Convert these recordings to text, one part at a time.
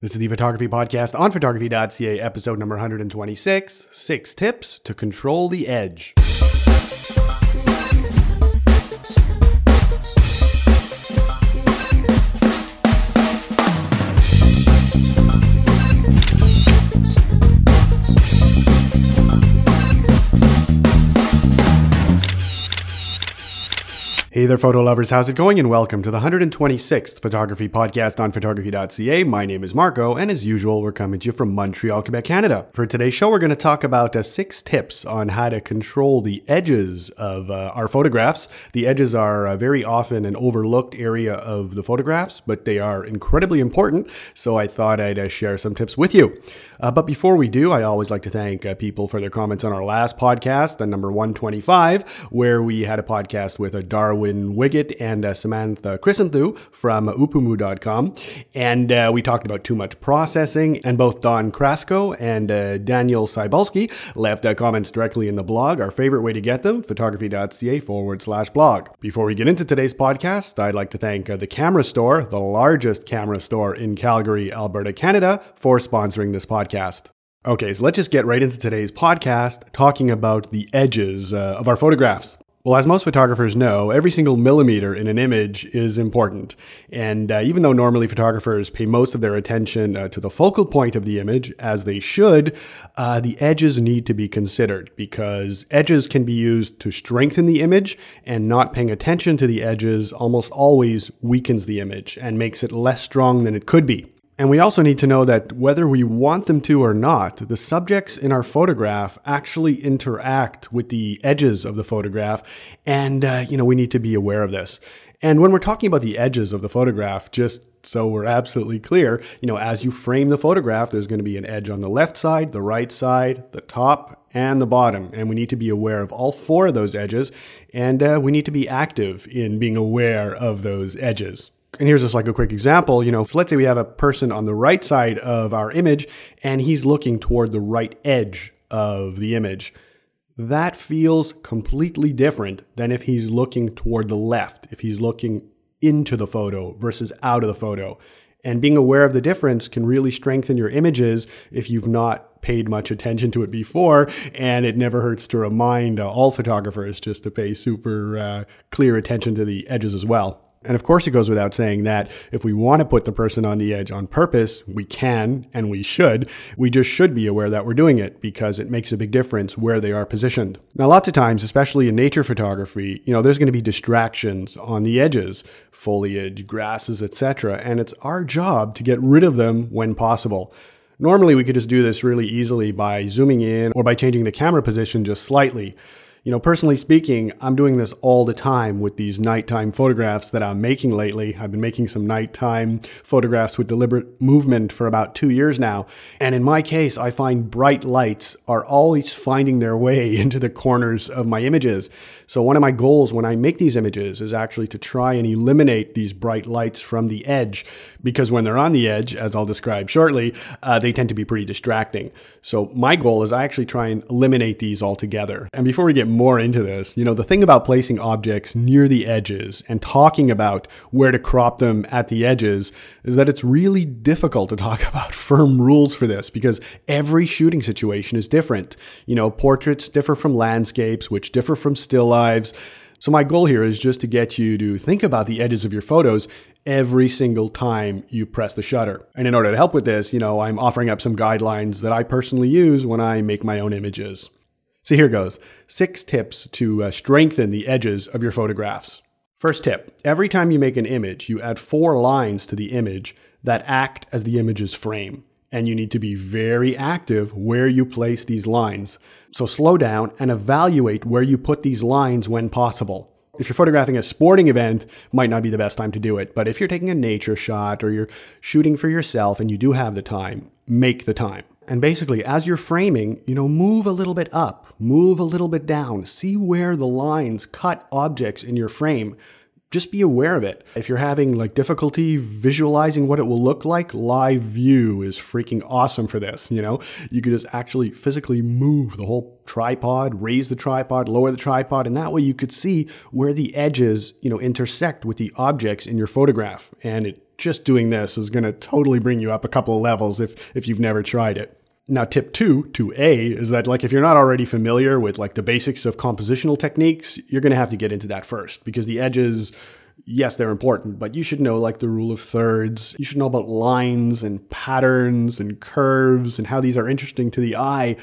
This is the Photography Podcast on photography.ca, episode number 126 Six Tips to Control the Edge. Hey there, photo lovers. How's it going? And welcome to the 126th Photography Podcast on photography.ca. My name is Marco, and as usual, we're coming to you from Montreal, Quebec, Canada. For today's show, we're going to talk about uh, six tips on how to control the edges of uh, our photographs. The edges are uh, very often an overlooked area of the photographs, but they are incredibly important, so I thought I'd uh, share some tips with you. Uh, but before we do, I always like to thank uh, people for their comments on our last podcast, the number 125, where we had a podcast with a Darwin Darwin Wiggett and uh, Samantha Chrysanthou from oopoomoo.com. And uh, we talked about too much processing. And both Don Krasko and uh, Daniel Cybulski left uh, comments directly in the blog. Our favorite way to get them, photography.ca forward slash blog. Before we get into today's podcast, I'd like to thank uh, the Camera Store, the largest camera store in Calgary, Alberta, Canada, for sponsoring this podcast. Okay, so let's just get right into today's podcast talking about the edges uh, of our photographs. Well, as most photographers know, every single millimeter in an image is important. And uh, even though normally photographers pay most of their attention uh, to the focal point of the image, as they should, uh, the edges need to be considered because edges can be used to strengthen the image, and not paying attention to the edges almost always weakens the image and makes it less strong than it could be. And we also need to know that whether we want them to or not, the subjects in our photograph actually interact with the edges of the photograph. And, uh, you know, we need to be aware of this. And when we're talking about the edges of the photograph, just so we're absolutely clear, you know, as you frame the photograph, there's going to be an edge on the left side, the right side, the top, and the bottom. And we need to be aware of all four of those edges. And uh, we need to be active in being aware of those edges. And here's just like a quick example. You know, let's say we have a person on the right side of our image and he's looking toward the right edge of the image. That feels completely different than if he's looking toward the left, if he's looking into the photo versus out of the photo. And being aware of the difference can really strengthen your images if you've not paid much attention to it before. And it never hurts to remind uh, all photographers just to pay super uh, clear attention to the edges as well. And of course, it goes without saying that if we want to put the person on the edge on purpose, we can and we should. We just should be aware that we're doing it because it makes a big difference where they are positioned. Now, lots of times, especially in nature photography, you know, there's going to be distractions on the edges, foliage, grasses, etc., and it's our job to get rid of them when possible. Normally, we could just do this really easily by zooming in or by changing the camera position just slightly. You know, personally speaking, I'm doing this all the time with these nighttime photographs that I'm making lately. I've been making some nighttime photographs with deliberate movement for about two years now. And in my case, I find bright lights are always finding their way into the corners of my images. So, one of my goals when I make these images is actually to try and eliminate these bright lights from the edge, because when they're on the edge, as I'll describe shortly, uh, they tend to be pretty distracting. So, my goal is I actually try and eliminate these altogether. And before we get more into this, you know, the thing about placing objects near the edges and talking about where to crop them at the edges is that it's really difficult to talk about firm rules for this because every shooting situation is different. You know, portraits differ from landscapes, which differ from still lives. So, my goal here is just to get you to think about the edges of your photos every single time you press the shutter. And in order to help with this, you know, I'm offering up some guidelines that I personally use when I make my own images. So here goes six tips to uh, strengthen the edges of your photographs. First tip every time you make an image, you add four lines to the image that act as the image's frame. And you need to be very active where you place these lines. So slow down and evaluate where you put these lines when possible. If you're photographing a sporting event, might not be the best time to do it. But if you're taking a nature shot or you're shooting for yourself and you do have the time, make the time. And basically, as you're framing, you know, move a little bit up, move a little bit down, see where the lines cut objects in your frame. Just be aware of it. If you're having like difficulty visualizing what it will look like, live view is freaking awesome for this. You know, you can just actually physically move the whole tripod, raise the tripod, lower the tripod, and that way you could see where the edges, you know, intersect with the objects in your photograph. And it just doing this is going to totally bring you up a couple of levels if, if you've never tried it. Now, tip two to A is that like if you're not already familiar with like the basics of compositional techniques, you're going to have to get into that first because the edges yes, they're important, but you should know like the rule of thirds. You should know about lines and patterns and curves and how these are interesting to the eye.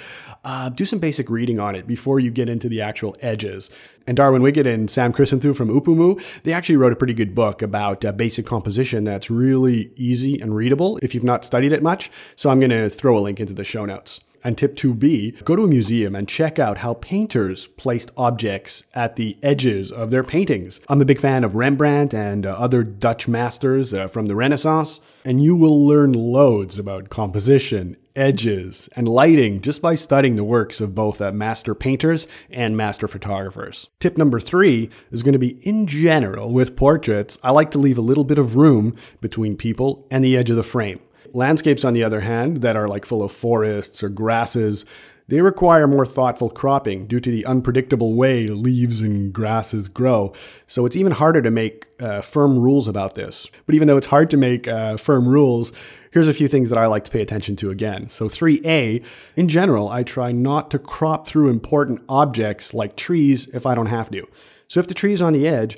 Uh, do some basic reading on it before you get into the actual edges. And Darwin Wiggett and Sam Chrysanthou from Oopoomoo, they actually wrote a pretty good book about uh, basic composition that's really easy and readable if you've not studied it much. So I'm going to throw a link into the show notes. And tip 2B, go to a museum and check out how painters placed objects at the edges of their paintings. I'm a big fan of Rembrandt and uh, other Dutch masters uh, from the Renaissance, and you will learn loads about composition, edges, and lighting just by studying the works of both uh, master painters and master photographers. Tip number three is going to be in general with portraits, I like to leave a little bit of room between people and the edge of the frame. Landscapes, on the other hand, that are like full of forests or grasses, they require more thoughtful cropping due to the unpredictable way leaves and grasses grow. So it's even harder to make uh, firm rules about this. But even though it's hard to make uh, firm rules, here's a few things that I like to pay attention to again. So 3A, in general, I try not to crop through important objects like trees if I don't have to. So if the tree is on the edge,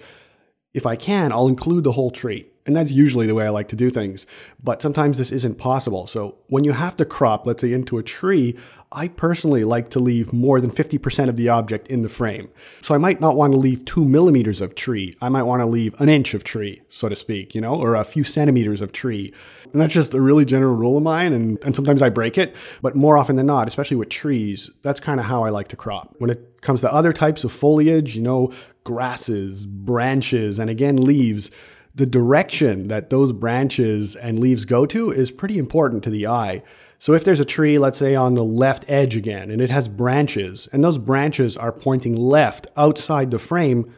if I can, I'll include the whole tree. And that's usually the way I like to do things. But sometimes this isn't possible. So when you have to crop, let's say into a tree, I personally like to leave more than 50% of the object in the frame. So I might not want to leave two millimeters of tree. I might want to leave an inch of tree, so to speak, you know, or a few centimeters of tree. And that's just a really general rule of mine. And, and sometimes I break it. But more often than not, especially with trees, that's kind of how I like to crop. When it comes to other types of foliage, you know, grasses, branches, and again, leaves, the direction that those branches and leaves go to is pretty important to the eye. So if there's a tree, let's say on the left edge again, and it has branches, and those branches are pointing left outside the frame,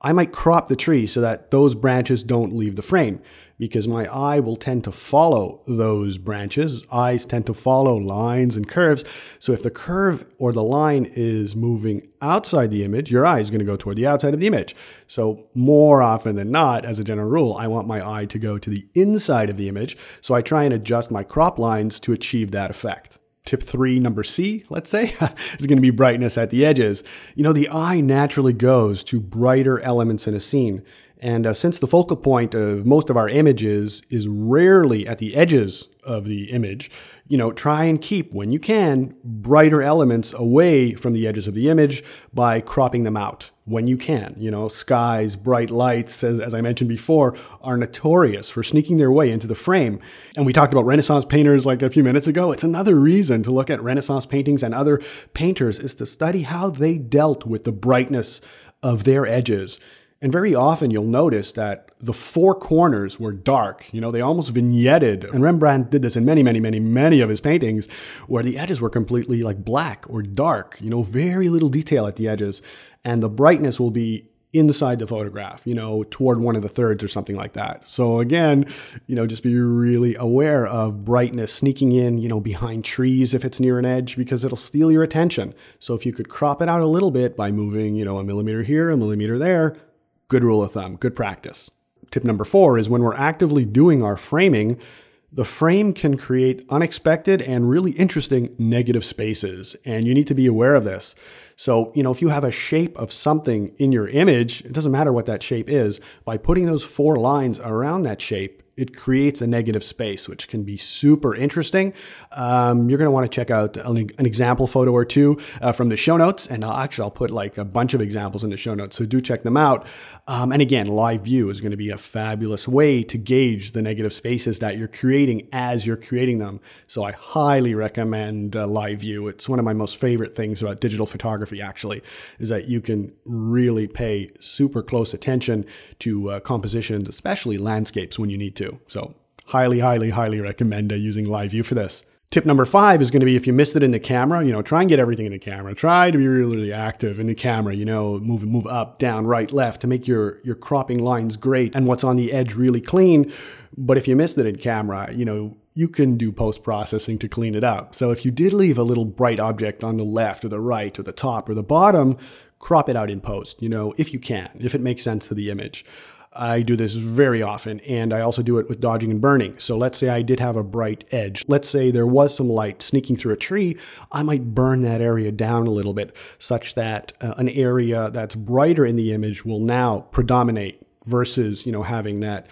I might crop the tree so that those branches don't leave the frame because my eye will tend to follow those branches. Eyes tend to follow lines and curves. So if the curve or the line is moving outside the image, your eye is going to go toward the outside of the image. So more often than not, as a general rule, I want my eye to go to the inside of the image. So I try and adjust my crop lines to achieve that effect tip three, number C, let's say, is going to be brightness at the edges. You know, the eye naturally goes to brighter elements in a scene. And uh, since the focal point of most of our images is rarely at the edges of the image, you know, try and keep, when you can, brighter elements away from the edges of the image by cropping them out when you can. You know, skies, bright lights, as, as I mentioned before, are notorious for sneaking their way into the frame. And we talked about Renaissance painters like a few minutes ago. It's another reason to look at Renaissance paintings and other painters is to study how they dealt with the brightness of their edges and very often you'll notice that the four corners were dark. You know, they almost vignetted. And Rembrandt did this in many, many, many, many of his paintings where the edges were completely like black or dark, you know, very little detail at the edges. And the brightness will be inside the photograph, you know, toward one of the thirds or something like that. So again, you know, just be really aware of brightness sneaking in, you know, behind trees if it's near an edge because it'll steal your attention. So if you could crop it out a little bit by moving, you know, a millimeter here, a millimeter there, Good rule of thumb, good practice. Tip number four is when we're actively doing our framing, the frame can create unexpected and really interesting negative spaces, and you need to be aware of this. So, you know, if you have a shape of something in your image, it doesn't matter what that shape is, by putting those four lines around that shape, it creates a negative space, which can be super interesting. Um, you're going to want to check out an, an, example photo or two uh, from the show notes. And I'll, actually, I'll put like a bunch of examples in the show notes. So do check them out. Um, and again, live view is going to be a fabulous way to gauge the negative spaces that you're creating as you're creating them. So I highly recommend uh, live view. It's one of my most favorite things about digital photography, actually, is that you can really pay super close attention to uh, compositions, especially landscapes when you need to. So highly, highly, highly recommend uh, using live view for this. Tip number five is going to be if you missed it in the camera, you know, try and get everything in the camera. Try to be really, really active in the camera, you know, move move up, down, right, left to make your your cropping lines great and what's on the edge really clean. But if you missed it in camera, you know, you can do post processing to clean it up. So if you did leave a little bright object on the left or the right or the top or the bottom, crop it out in post, you know, if you can, if it makes sense to the image. I do this very often, and I also do it with dodging and burning. So let's say I did have a bright edge. Let's say there was some light sneaking through a tree. I might burn that area down a little bit, such that uh, an area that's brighter in the image will now predominate versus you know having that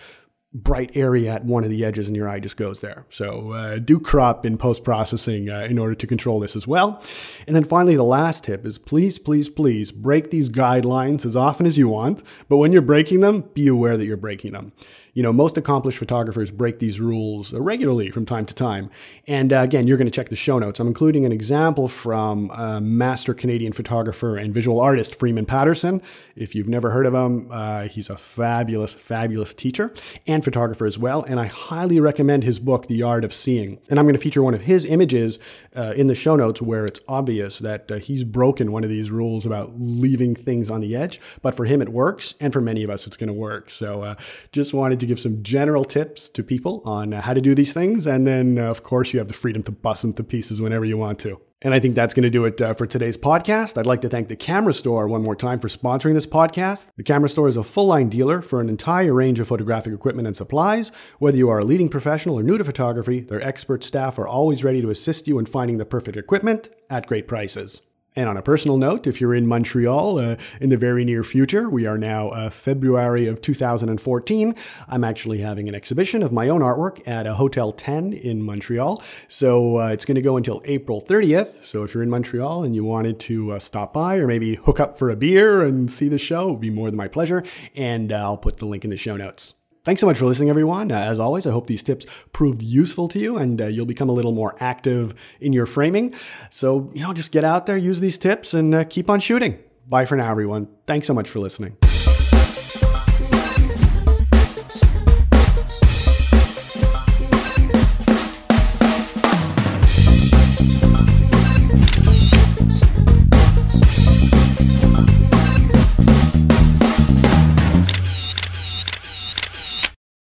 bright area at one of the edges and your eye just goes there. So uh, do crop in post processing uh, in order to control this as well. And then finally, the last tip is please, please, please break these guidelines as often as you want. But when you're breaking them, be aware that you're breaking them. You know, most accomplished photographers break these rules regularly from time to time. And uh, again, you're going to check the show notes. I'm including an example from uh, master Canadian photographer and visual artist Freeman Patterson. If you've never heard of him, uh, he's a fabulous, fabulous teacher and photographer as well. And I highly recommend his book, The Art of Seeing. And I'm going to feature one of his images uh, in the show notes where it's obvious that uh, he's broken one of these rules about leaving things on the edge. But for him, it works. And for many of us, it's going to work. So uh, just wanted to give some general tips to people on uh, how to do these things. And then, uh, of course, you have the freedom to bust them to pieces whenever you want to. And I think that's going to do it uh, for today's podcast. I'd like to thank the Camera Store one more time for sponsoring this podcast. The Camera Store is a full line dealer for an entire range of photographic equipment and supplies. Whether you are a leading professional or new to photography, their expert staff are always ready to assist you in finding the perfect equipment at great prices. And on a personal note, if you're in Montreal uh, in the very near future, we are now uh, February of 2014. I'm actually having an exhibition of my own artwork at a Hotel 10 in Montreal. So uh, it's going to go until April 30th. So if you're in Montreal and you wanted to uh, stop by or maybe hook up for a beer and see the show, it would be more than my pleasure. And uh, I'll put the link in the show notes. Thanks so much for listening, everyone. Uh, as always, I hope these tips proved useful to you and uh, you'll become a little more active in your framing. So, you know, just get out there, use these tips, and uh, keep on shooting. Bye for now, everyone. Thanks so much for listening.